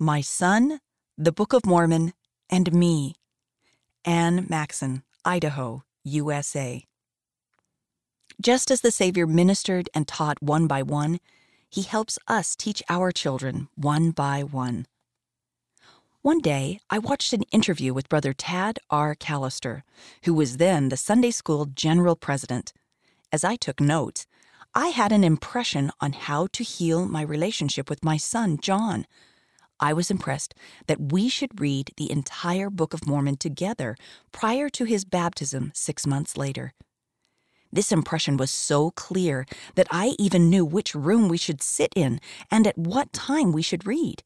My Son, the Book of Mormon, and Me. Anne Maxson, Idaho, USA. Just as the Savior ministered and taught one by one, he helps us teach our children one by one. One day, I watched an interview with Brother Tad R. Callister, who was then the Sunday School General President. As I took notes, I had an impression on how to heal my relationship with my son, John. I was impressed that we should read the entire Book of Mormon together prior to his baptism six months later. This impression was so clear that I even knew which room we should sit in and at what time we should read.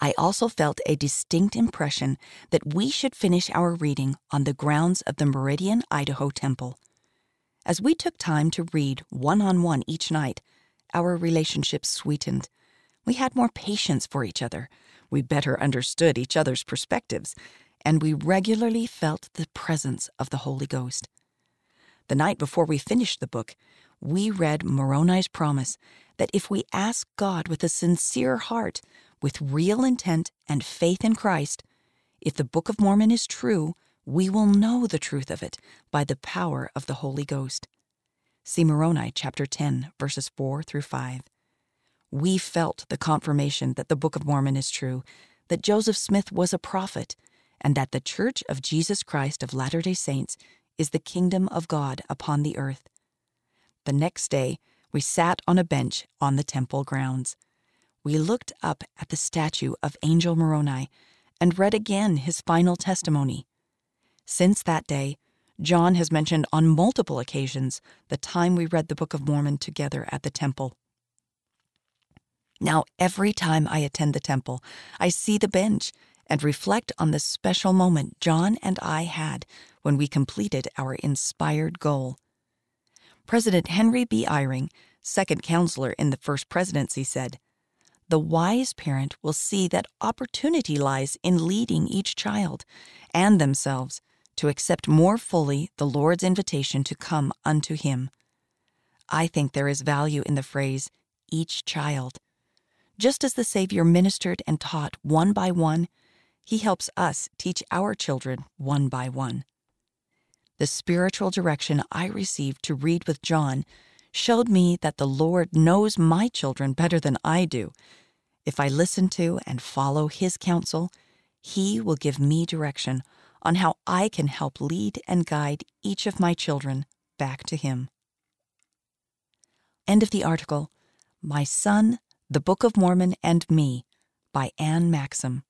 I also felt a distinct impression that we should finish our reading on the grounds of the Meridian, Idaho Temple. As we took time to read one on one each night, our relationship sweetened. We had more patience for each other, we better understood each other's perspectives, and we regularly felt the presence of the Holy Ghost. The night before we finished the book, we read Moroni's promise that if we ask God with a sincere heart, with real intent and faith in Christ, if the Book of Mormon is true, we will know the truth of it by the power of the Holy Ghost. See Moroni chapter 10, verses 4 through 5. We felt the confirmation that the Book of Mormon is true, that Joseph Smith was a prophet, and that the Church of Jesus Christ of Latter day Saints is the kingdom of God upon the earth. The next day, we sat on a bench on the temple grounds we looked up at the statue of Angel Moroni and read again his final testimony. Since that day, John has mentioned on multiple occasions the time we read the Book of Mormon together at the temple. Now, every time I attend the temple, I see the bench and reflect on the special moment John and I had when we completed our inspired goal. President Henry B. Eyring, second counselor in the first presidency, said, the wise parent will see that opportunity lies in leading each child and themselves to accept more fully the Lord's invitation to come unto Him. I think there is value in the phrase, each child. Just as the Savior ministered and taught one by one, He helps us teach our children one by one. The spiritual direction I received to read with John showed me that the Lord knows my children better than I do. If I listen to and follow His counsel, He will give me direction on how I can help lead and guide each of my children back to Him. End of the article My Son, the Book of Mormon, and Me by Anne Maxim.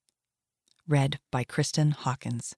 Read by Kristen Hawkins.